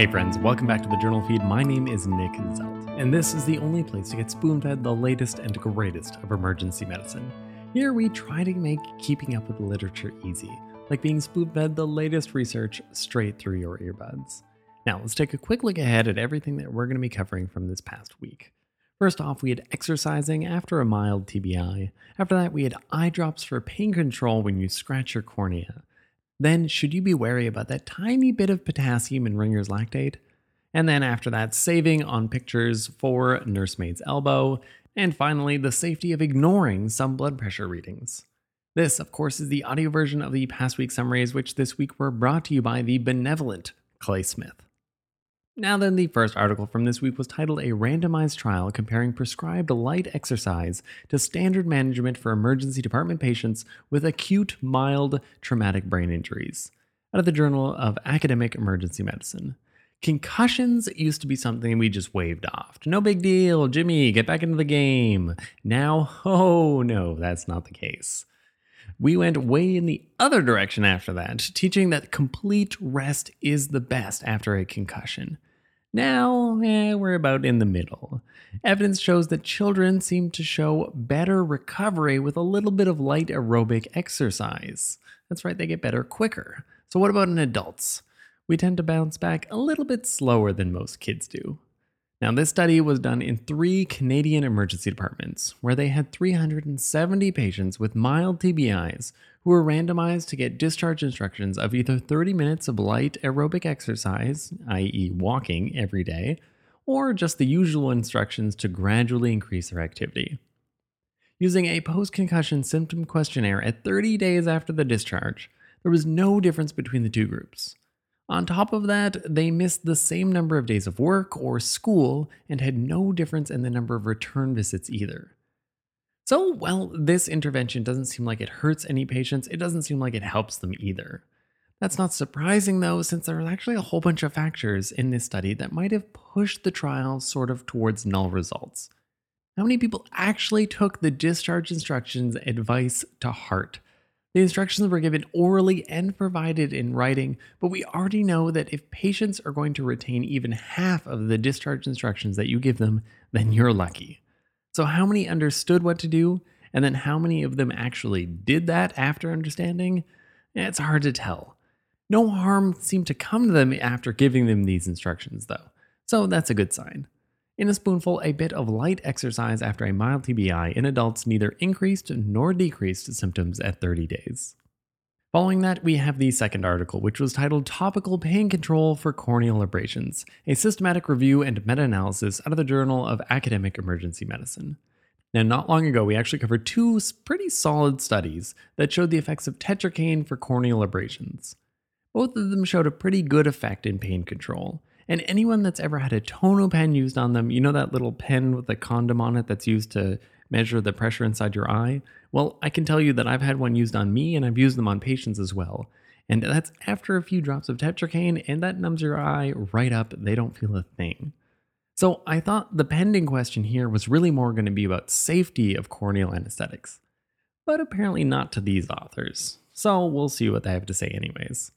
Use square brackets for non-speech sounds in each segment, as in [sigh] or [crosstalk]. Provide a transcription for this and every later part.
Hey friends, welcome back to the JournalFeed. My name is Nick Zelt, and this is the only place to get spoon fed the latest and greatest of emergency medicine. Here we try to make keeping up with the literature easy, like being spoon fed the latest research straight through your earbuds. Now, let's take a quick look ahead at everything that we're going to be covering from this past week. First off, we had exercising after a mild TBI. After that, we had eye drops for pain control when you scratch your cornea. Then, should you be wary about that tiny bit of potassium in Ringer's lactate? And then, after that, saving on pictures for nursemaid's elbow. And finally, the safety of ignoring some blood pressure readings. This, of course, is the audio version of the past week summaries, which this week were brought to you by the benevolent Clay Smith. Now, then, the first article from this week was titled A Randomized Trial Comparing Prescribed Light Exercise to Standard Management for Emergency Department Patients with Acute Mild Traumatic Brain Injuries, out of the Journal of Academic Emergency Medicine. Concussions used to be something we just waved off. No big deal, Jimmy, get back into the game. Now, [laughs] oh no, that's not the case. We went way in the other direction after that, teaching that complete rest is the best after a concussion. Now, eh, we're about in the middle. Evidence shows that children seem to show better recovery with a little bit of light aerobic exercise. That's right, they get better quicker. So, what about in adults? We tend to bounce back a little bit slower than most kids do. Now, this study was done in three Canadian emergency departments, where they had 370 patients with mild TBIs who were randomized to get discharge instructions of either 30 minutes of light aerobic exercise, i.e., walking, every day, or just the usual instructions to gradually increase their activity. Using a post concussion symptom questionnaire at 30 days after the discharge, there was no difference between the two groups. On top of that, they missed the same number of days of work or school and had no difference in the number of return visits either. So, well, this intervention doesn't seem like it hurts any patients, it doesn't seem like it helps them either. That's not surprising though, since there are actually a whole bunch of factors in this study that might have pushed the trial sort of towards null results. How many people actually took the discharge instructions advice to heart? The instructions were given orally and provided in writing, but we already know that if patients are going to retain even half of the discharge instructions that you give them, then you're lucky. So, how many understood what to do, and then how many of them actually did that after understanding? It's hard to tell. No harm seemed to come to them after giving them these instructions, though, so that's a good sign. In a spoonful, a bit of light exercise after a mild TBI in adults neither increased nor decreased symptoms at 30 days. Following that, we have the second article, which was titled Topical Pain Control for Corneal Abrasions, a systematic review and meta analysis out of the Journal of Academic Emergency Medicine. Now, not long ago, we actually covered two pretty solid studies that showed the effects of tetracaine for corneal abrasions. Both of them showed a pretty good effect in pain control, and anyone that's ever had a tono pen used on them, you know that little pen with a condom on it that's used to measure the pressure inside your eye? Well, I can tell you that I've had one used on me and I've used them on patients as well. And that's after a few drops of tetracaine, and that numbs your eye right up. They don't feel a thing. So I thought the pending question here was really more going to be about safety of corneal anesthetics, but apparently not to these authors. So we'll see what they have to say, anyways.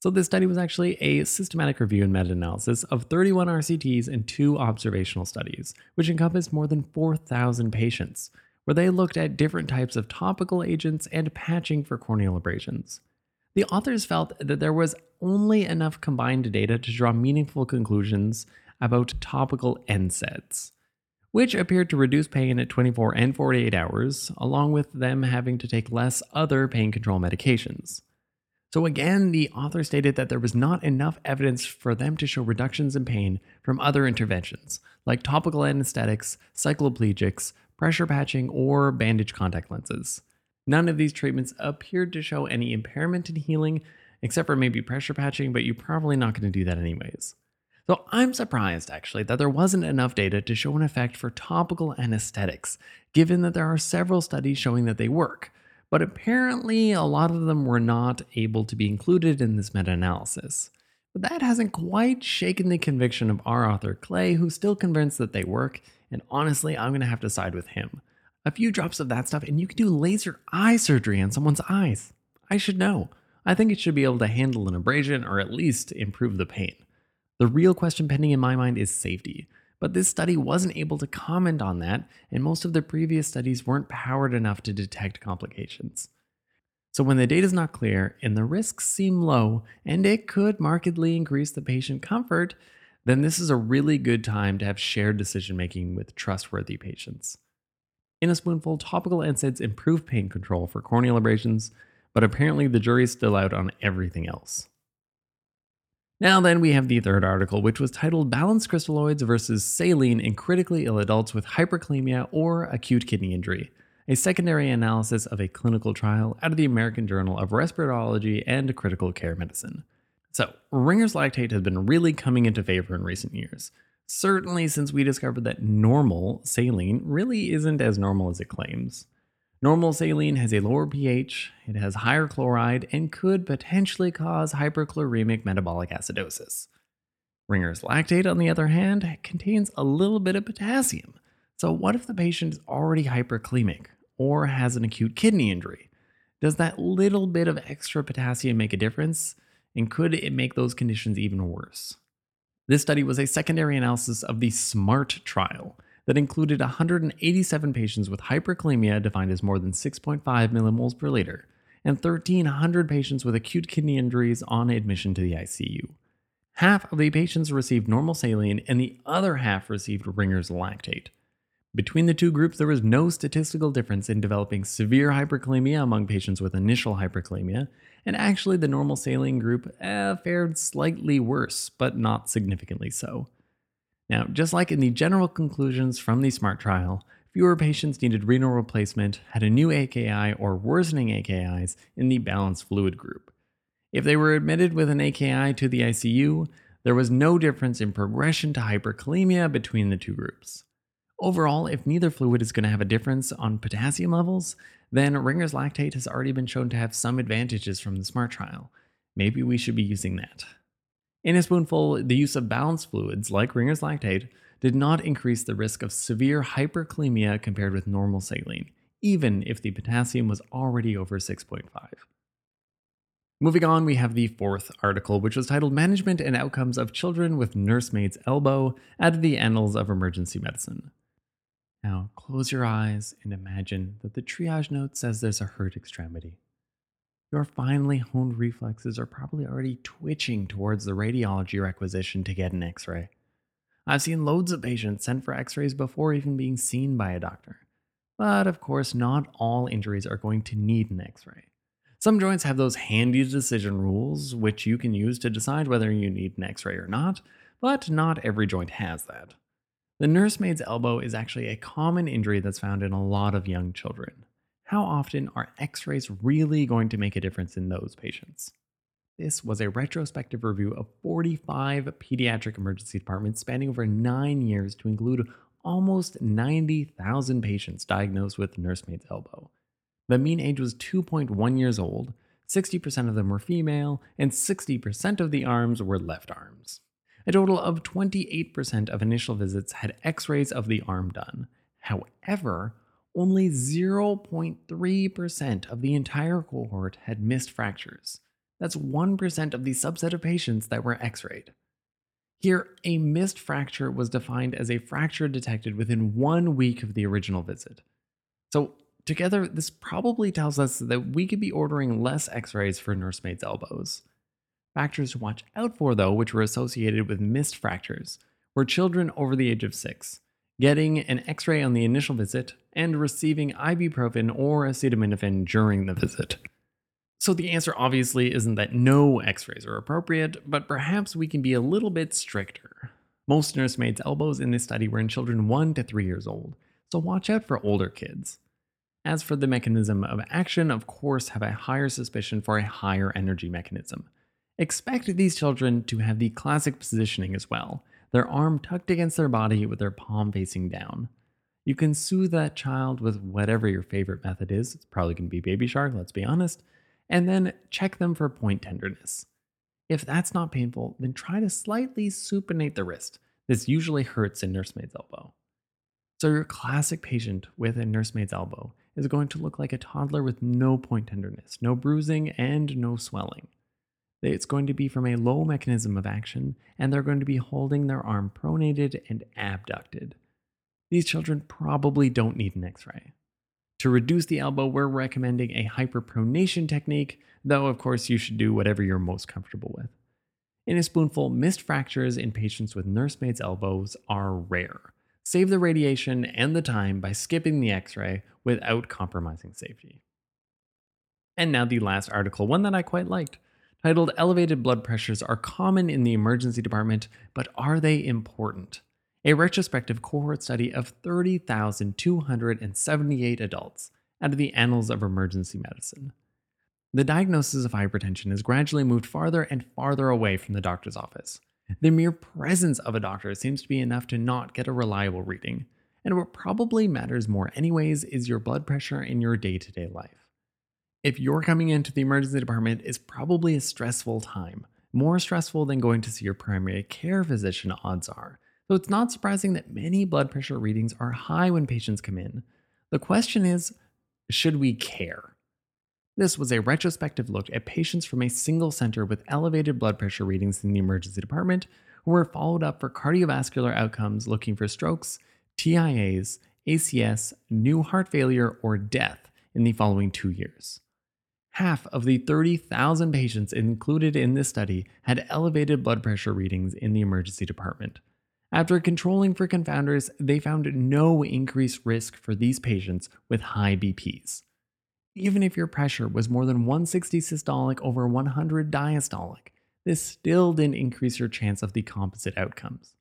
So, this study was actually a systematic review and meta analysis of 31 RCTs and two observational studies, which encompassed more than 4,000 patients, where they looked at different types of topical agents and patching for corneal abrasions. The authors felt that there was only enough combined data to draw meaningful conclusions about topical NSAIDs, which appeared to reduce pain at 24 and 48 hours, along with them having to take less other pain control medications. So, again, the author stated that there was not enough evidence for them to show reductions in pain from other interventions, like topical anesthetics, cycloplegics, pressure patching, or bandage contact lenses. None of these treatments appeared to show any impairment in healing, except for maybe pressure patching, but you're probably not going to do that anyways. So I'm surprised actually that there wasn't enough data to show an effect for topical anesthetics, given that there are several studies showing that they work, but apparently a lot of them were not able to be included in this meta analysis. But that hasn't quite shaken the conviction of our author Clay, who's still convinced that they work, and honestly, I'm gonna have to side with him. A few drops of that stuff, and you can do laser eye surgery on someone's eyes. I should know. I think it should be able to handle an abrasion or at least improve the pain. The real question pending in my mind is safety. But this study wasn't able to comment on that, and most of the previous studies weren't powered enough to detect complications. So, when the data is not clear and the risks seem low, and it could markedly increase the patient comfort, then this is a really good time to have shared decision making with trustworthy patients. In a spoonful, topical NSAIDs improve pain control for corneal abrasions, but apparently the jury is still out on everything else. Now, then, we have the third article, which was titled Balanced Crystalloids versus Saline in Critically Ill Adults with Hyperkalemia or Acute Kidney Injury, a secondary analysis of a clinical trial out of the American Journal of Respirology and Critical Care Medicine. So, Ringer's lactate has been really coming into favor in recent years. Certainly since we discovered that normal saline really isn't as normal as it claims. Normal saline has a lower pH, it has higher chloride, and could potentially cause hyperchloremic metabolic acidosis. Ringer's lactate, on the other hand, contains a little bit of potassium. So, what if the patient is already hyperkalemic or has an acute kidney injury? Does that little bit of extra potassium make a difference? And could it make those conditions even worse? This study was a secondary analysis of the SMART trial, that included 187 patients with hyperkalemia defined as more than 6.5 millimoles per liter, and 1,300 patients with acute kidney injuries on admission to the ICU. Half of the patients received normal saline, and the other half received Ringer's lactate. Between the two groups, there was no statistical difference in developing severe hyperkalemia among patients with initial hyperkalemia, and actually, the normal saline group eh, fared slightly worse, but not significantly so. Now, just like in the general conclusions from the SMART trial, fewer patients needed renal replacement, had a new AKI or worsening AKIs in the balanced fluid group. If they were admitted with an AKI to the ICU, there was no difference in progression to hyperkalemia between the two groups. Overall, if neither fluid is going to have a difference on potassium levels, then Ringer's lactate has already been shown to have some advantages from the SMART trial. Maybe we should be using that. In a spoonful, the use of balanced fluids like Ringer's lactate did not increase the risk of severe hyperkalemia compared with normal saline, even if the potassium was already over 6.5. Moving on, we have the fourth article, which was titled Management and Outcomes of Children with Nursemaid's Elbow of the Annals of Emergency Medicine. Now, close your eyes and imagine that the triage note says there's a hurt extremity. Your finely honed reflexes are probably already twitching towards the radiology requisition to get an x ray. I've seen loads of patients sent for x rays before even being seen by a doctor. But of course, not all injuries are going to need an x ray. Some joints have those handy decision rules, which you can use to decide whether you need an x ray or not, but not every joint has that. The nursemaid's elbow is actually a common injury that's found in a lot of young children how often are x rays really going to make a difference in those patients? This was a retrospective review of 45 pediatric emergency departments spanning over nine years to include almost 90,000 patients diagnosed with nursemaid's elbow. The mean age was 2.1 years old, 60% of them were female, and 60% of the arms were left arms. A total of 28% of initial visits had x rays of the arm done. However, only 0.3% of the entire cohort had missed fractures. That's 1% of the subset of patients that were x rayed. Here, a missed fracture was defined as a fracture detected within one week of the original visit. So, together, this probably tells us that we could be ordering less x rays for nursemaids' elbows. Factors to watch out for, though, which were associated with missed fractures, were children over the age of six, getting an x ray on the initial visit, and receiving ibuprofen or acetaminophen during the visit. So the answer obviously isn't that no x rays are appropriate, but perhaps we can be a little bit stricter. Most nursemaids' elbows in this study were in children 1 to 3 years old, so watch out for older kids. As for the mechanism of action, of course, have a higher suspicion for a higher energy mechanism. Expect these children to have the classic positioning as well, their arm tucked against their body with their palm facing down. You can soothe that child with whatever your favorite method is. It's probably going to be Baby Shark, let's be honest. And then check them for point tenderness. If that's not painful, then try to slightly supinate the wrist. This usually hurts in nursemaid's elbow. So, your classic patient with a nursemaid's elbow is going to look like a toddler with no point tenderness, no bruising, and no swelling. It's going to be from a low mechanism of action, and they're going to be holding their arm pronated and abducted. These children probably don't need an x ray. To reduce the elbow, we're recommending a hyperpronation technique, though, of course, you should do whatever you're most comfortable with. In a spoonful, missed fractures in patients with nursemaids' elbows are rare. Save the radiation and the time by skipping the x ray without compromising safety. And now, the last article, one that I quite liked, titled Elevated Blood Pressures Are Common in the Emergency Department, but Are They Important? a retrospective cohort study of 30,278 adults out of the Annals of Emergency Medicine. The diagnosis of hypertension has gradually moved farther and farther away from the doctor's office. The mere presence of a doctor seems to be enough to not get a reliable reading, and what probably matters more, anyways, is your blood pressure in your day to day life. If you're coming into the emergency department, it's probably a stressful time, more stressful than going to see your primary care physician, odds are so it's not surprising that many blood pressure readings are high when patients come in. The question is should we care? This was a retrospective look at patients from a single center with elevated blood pressure readings in the emergency department who were followed up for cardiovascular outcomes looking for strokes, TIAs, ACS, new heart failure, or death in the following two years. Half of the 30,000 patients included in this study had elevated blood pressure readings in the emergency department. After controlling for confounders, they found no increased risk for these patients with high BPs. Even if your pressure was more than 160 systolic over 100 diastolic, this still didn't increase your chance of the composite outcomes.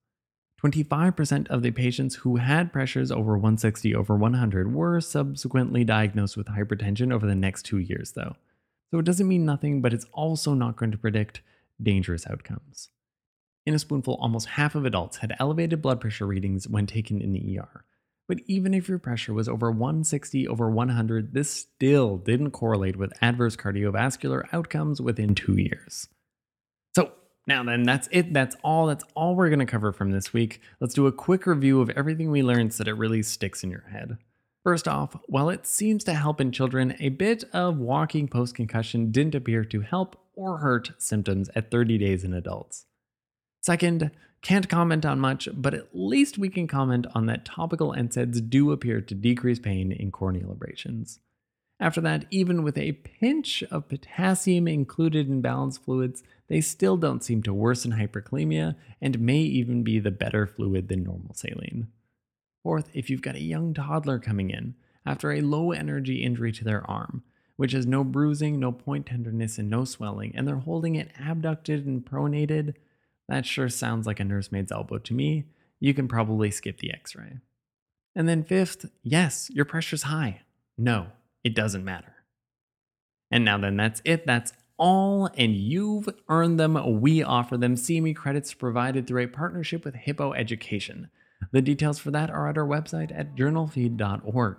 25% of the patients who had pressures over 160 over 100 were subsequently diagnosed with hypertension over the next two years, though. So it doesn't mean nothing, but it's also not going to predict dangerous outcomes. In a spoonful, almost half of adults had elevated blood pressure readings when taken in the ER. But even if your pressure was over 160 over 100, this still didn't correlate with adverse cardiovascular outcomes within two years. So, now then, that's it. That's all. That's all we're going to cover from this week. Let's do a quick review of everything we learned so that it really sticks in your head. First off, while it seems to help in children, a bit of walking post concussion didn't appear to help or hurt symptoms at 30 days in adults. Second, can't comment on much, but at least we can comment on that topical NSAIDs do appear to decrease pain in corneal abrasions. After that, even with a pinch of potassium included in balanced fluids, they still don't seem to worsen hyperkalemia and may even be the better fluid than normal saline. Fourth, if you've got a young toddler coming in after a low energy injury to their arm, which has no bruising, no point tenderness, and no swelling, and they're holding it abducted and pronated, that sure sounds like a nursemaid's elbow to me. You can probably skip the x ray. And then, fifth, yes, your pressure's high. No, it doesn't matter. And now, then, that's it. That's all, and you've earned them. We offer them CME credits provided through a partnership with Hippo Education. The details for that are at our website at journalfeed.org.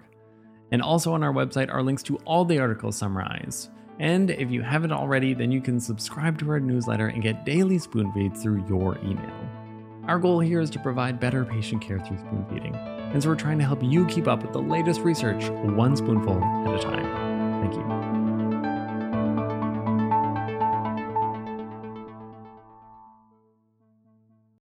And also on our website are links to all the articles summarized. And if you haven't already, then you can subscribe to our newsletter and get daily spoon feeds through your email. Our goal here is to provide better patient care through spoon feeding, and so we're trying to help you keep up with the latest research one spoonful at a time. Thank you.